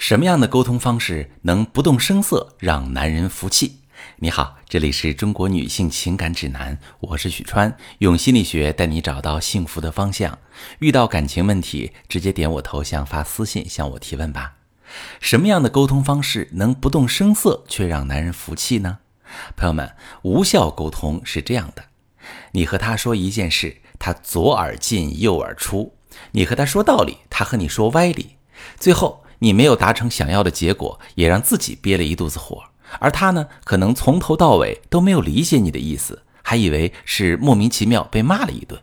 什么样的沟通方式能不动声色让男人服气？你好，这里是中国女性情感指南，我是许川，用心理学带你找到幸福的方向。遇到感情问题，直接点我头像发私信向我提问吧。什么样的沟通方式能不动声色却让男人服气呢？朋友们，无效沟通是这样的：你和他说一件事，他左耳进右耳出；你和他说道理，他和你说歪理，最后。你没有达成想要的结果，也让自己憋了一肚子火，而他呢，可能从头到尾都没有理解你的意思，还以为是莫名其妙被骂了一顿。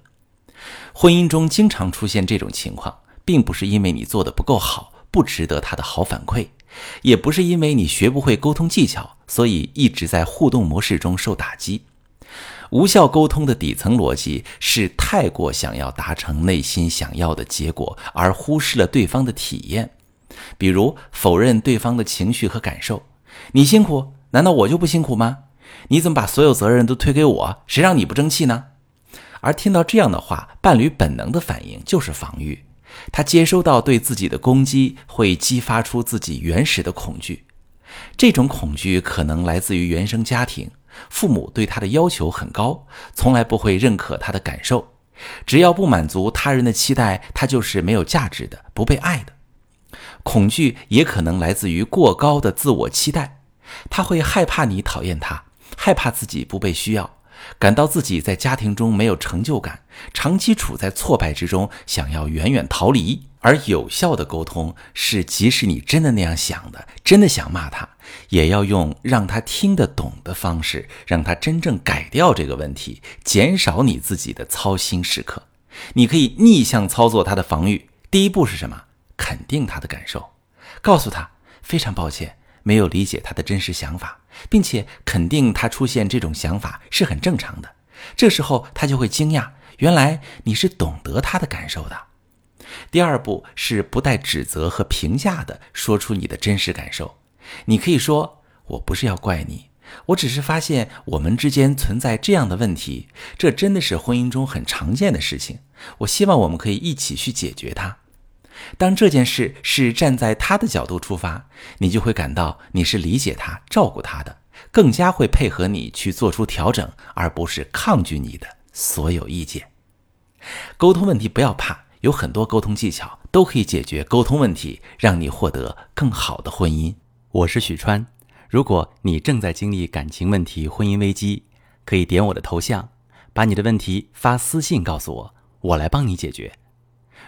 婚姻中经常出现这种情况，并不是因为你做的不够好，不值得他的好反馈，也不是因为你学不会沟通技巧，所以一直在互动模式中受打击。无效沟通的底层逻辑是太过想要达成内心想要的结果，而忽视了对方的体验。比如否认对方的情绪和感受，你辛苦，难道我就不辛苦吗？你怎么把所有责任都推给我？谁让你不争气呢？而听到这样的话，伴侣本能的反应就是防御，他接收到对自己的攻击，会激发出自己原始的恐惧。这种恐惧可能来自于原生家庭，父母对他的要求很高，从来不会认可他的感受，只要不满足他人的期待，他就是没有价值的，不被爱的。恐惧也可能来自于过高的自我期待，他会害怕你讨厌他，害怕自己不被需要，感到自己在家庭中没有成就感，长期处在挫败之中，想要远远逃离。而有效的沟通是，即使你真的那样想的，真的想骂他，也要用让他听得懂的方式，让他真正改掉这个问题，减少你自己的操心时刻。你可以逆向操作他的防御。第一步是什么？肯定他的感受，告诉他非常抱歉没有理解他的真实想法，并且肯定他出现这种想法是很正常的。这时候他就会惊讶，原来你是懂得他的感受的。第二步是不带指责和评价的说出你的真实感受。你可以说：“我不是要怪你，我只是发现我们之间存在这样的问题，这真的是婚姻中很常见的事情。我希望我们可以一起去解决它。”当这件事是站在他的角度出发，你就会感到你是理解他、照顾他的，更加会配合你去做出调整，而不是抗拒你的所有意见。沟通问题不要怕，有很多沟通技巧都可以解决沟通问题，让你获得更好的婚姻。我是许川，如果你正在经历感情问题、婚姻危机，可以点我的头像，把你的问题发私信告诉我，我来帮你解决。